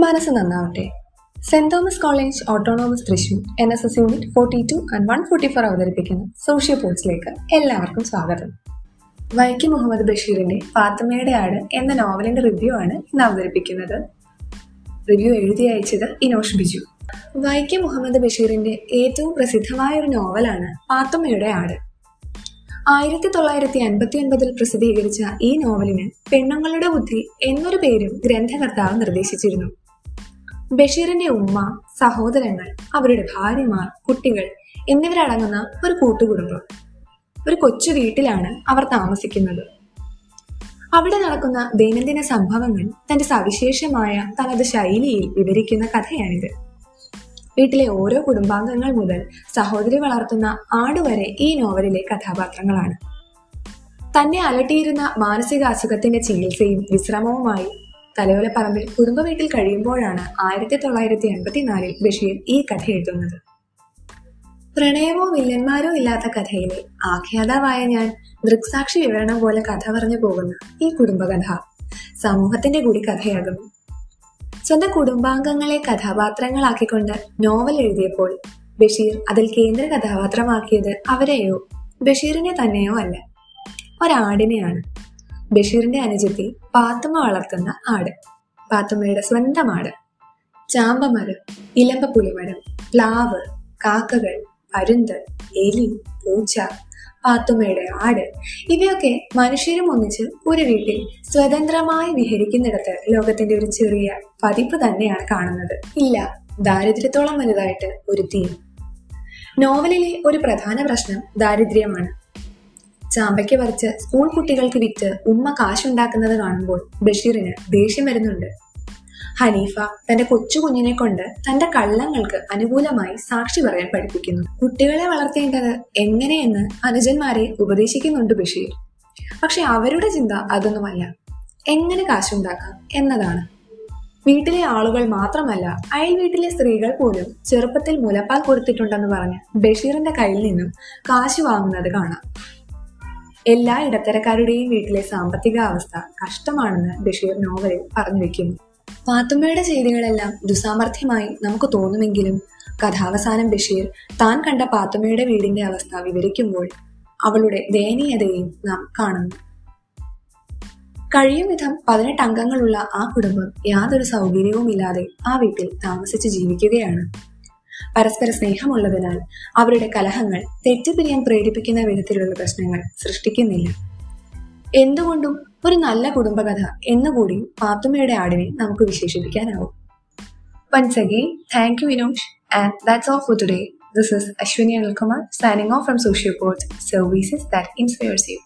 മനസ്സ് നന്നാവട്ടെ. Saint Thomas college autonomous Thrissur N S S unit forty two and one forty four അവതരിപ്പിക്കുന്ന സോഷ്യൽ പോർട്സിലേക്ക് എല്ലാവർക്കും സ്വാഗതം. വൈക്കി മുഹമ്മദ് ബഷീറിന്റെ പാത്തമ്മയുടെ ആട് എന്ന നോവലിന്റെ റിവ്യൂ ആണ് ഇന്ന് അവതരിപ്പിക്കുന്നത്. റിവ്യൂ എഴുതി അയച്ചത് ഇനോഷ് ബിജു. വൈക്കം മുഹമ്മദ് ബഷീറിന്റെ ഏറ്റവും പ്രസിദ്ധമായ ഒരു നോവലാണ് പാത്തുമ്മയുടെ ആട്. ആയിരത്തി തൊള്ളായിരത്തി അൻപത്തി ഒൻപതിൽ പ്രസിദ്ധീകരിച്ച ഈ നോവലിന് പെണ്ണുങ്ങളുടെ ബുദ്ധി എന്നൊരു പേരും ഗ്രന്ഥകർത്താവ് നിർദ്ദേശിച്ചിരുന്നു. ബഷീറിന്റെ ഉമ്മ സഹോദരങ്ങൾ അവരുടെ ഭാര്യമാർ കുട്ടികൾ എന്നിവരടങ്ങുന്ന ഒരു കൂട്ടുകുടുംബം. ഒരു കൊച്ചു വീട്ടിലാണ് അവർ താമസിക്കുന്നത്. അവിടെ നടക്കുന്ന ദൈനംദിന സംഭവങ്ങൾ തന്റെ സവിശേഷമായ തനത് ശൈലിയിൽ വിവരിക്കുന്ന കഥയാണിത്. വീട്ടിലെ ഓരോ കുടുംബാംഗങ്ങൾ മുതൽ സഹോദരി വളർത്തുന്ന ആടുവരെ ഈ നോവലിലെ കഥാപാത്രങ്ങളാണ്. തന്നെ അലട്ടിയിരുന്ന മാനസിക അസുഖത്തിന്റെ ചികിത്സയും വിശ്രമവുമായി തലയോലപ്പറമ്പിൽ കുടുംബ വീട്ടിൽ കഴിയുമ്പോഴാണ് ആയിരത്തി തൊള്ളായിരത്തി എൺപത്തിനാലിൽ ബഷീർ ഈ കഥ എഴുതുന്നത്. പ്രണയമോ വില്ലന്മാരോ ഇല്ലാത്ത കഥയിലെ ആഖ്യാതാവായ ഞാൻ ദൃക്സാക്ഷി വിവരണം പോലെ കഥ പറഞ്ഞു പോകുന്ന ഈ കുടുംബകഥ സമൂഹത്തിന്റെ കൂടി കഥയാകുന്നു സ്വന്തം കുടുംബാംഗങ്ങളെ കഥാപാത്രങ്ങളാക്കിക്കൊണ്ട് നോവൽ എഴുതിയപ്പോൾ ബഷീർ അതിൽ കേന്ദ്ര കഥാപാത്രമാക്കിയത് അവരെയോ ബഷീറിനെ തന്നെയോ അല്ല ഒരാടിനെയാണ്. ബഷീറിന്റെ അനുജത്തി പാത്തുമ്മ വളർത്തുന്ന ആട്. പാത്തുമ്മയുടെ സ്വന്തം ആട്. ചാമ്പമരം ഇലമ്പ പുളിമരം പ്ലാവ് കാക്കകൾ പരുന്ത് എലി പൂച്ച പാത്തുമ്മയുടെ ആട് ഇവയൊക്കെ മനുഷ്യരും ഒന്നിച്ച് ഒരു വീട്ടിൽ സ്വതന്ത്രമായി വിഹരിക്കുന്നിടത്ത് ലോകത്തിന്റെ ഒരു ചെറിയ പതിപ്പ് തന്നെയാണ് കാണുന്നത്. ഇല്ല ദാരിദ്ര്യത്തോളം വലുതായിട്ട് ഒരു തീം. നോവലിലെ ഒരു പ്രധാന പ്രശ്നം ദാരിദ്ര്യമാണ്. ചാമ്പയ്ക്ക് പറിച്ച് സ്കൂൾ കുട്ടികൾക്ക് വിറ്റ് ഉമ്മ കാശുണ്ടാക്കുന്നത് കാണുമ്പോൾ ബഷീറിന് ദേഷ്യം വരുന്നുണ്ട്. ഹനീഫ തന്റെ കൊച്ചു കുഞ്ഞിനെ കൊണ്ട് തന്റെ കള്ളങ്ങൾക്ക് അനുകൂലമായി സാക്ഷി പറയാൻ പഠിപ്പിക്കുന്നു. കുട്ടികളെ വളർത്തേണ്ടത് എങ്ങനെയെന്ന് അനുജന്മാരെ ഉപദേശിക്കുന്നുണ്ട് ബഷീർ. പക്ഷെ അവരുടെ ചിന്ത അതൊന്നുമല്ല. എങ്ങനെ കാശുണ്ടാക്കാം എന്നതാണ്. വീട്ടിലെ ആളുകൾ മാത്രമല്ല അയൽ വീട്ടിലെ സ്ത്രീകൾ പോലും ചെറുപ്പത്തിൽ മുലപ്പാൽ കൊടുത്തിട്ടുണ്ടെന്ന് പറഞ്ഞ് ബഷീറിന്റെ കയ്യിൽ നിന്നും കാശ് വാങ്ങുന്നത് കാണാം. എല്ലാ ഇടത്തരക്കാരുടെയും വീട്ടിലെ സാമ്പത്തിക അവസ്ഥ കഷ്ടമാണെന്ന് ബഷീർ നോവലിൽ പറഞ്ഞു വെക്കുന്നു. പാത്തുമ്മയുടെ ചെയ്തികളെല്ലാം ദുസാമർഥ്യമായി നമുക്ക് തോന്നുമെങ്കിലും കഥാവസാനം ബഷീർ താൻ കണ്ട പാത്തുമ്മയുടെ വീടിന്റെ അവസ്ഥ വിവരിക്കുമ്പോൾ അവളുടെ ദയനീയതയും നാം കാണുന്നു. കഴിയും വിധം പതിനെട്ട് അംഗങ്ങളുള്ള ആ കുടുംബം യാതൊരു സൗകര്യവുമില്ലാതെ ആ വീട്ടിൽ താമസിച്ച് ജീവിക്കുകയാണ്. പരസ്പര സ്നേഹമുള്ളതിനാൽ അവരുടെ കലഹങ്ങൾ തെറ്റിപ്പിരിയാൻ പ്രേരിപ്പിക്കുന്ന വിധത്തിലുള്ള പ്രശ്നങ്ങൾ സൃഷ്ടിക്കുന്നില്ല. എന്തുകൊണ്ടും ഒരു നല്ല കുടുംബകഥ എന്നുകൂടി പാത്തുമ്മയുടെ ആടിനെ നമുക്ക് വിശേഷിപ്പിക്കാനാവും. Once again thank you Vinosh and that's of for today this is Ashwini Anilkumar signing off from social port services that inspires you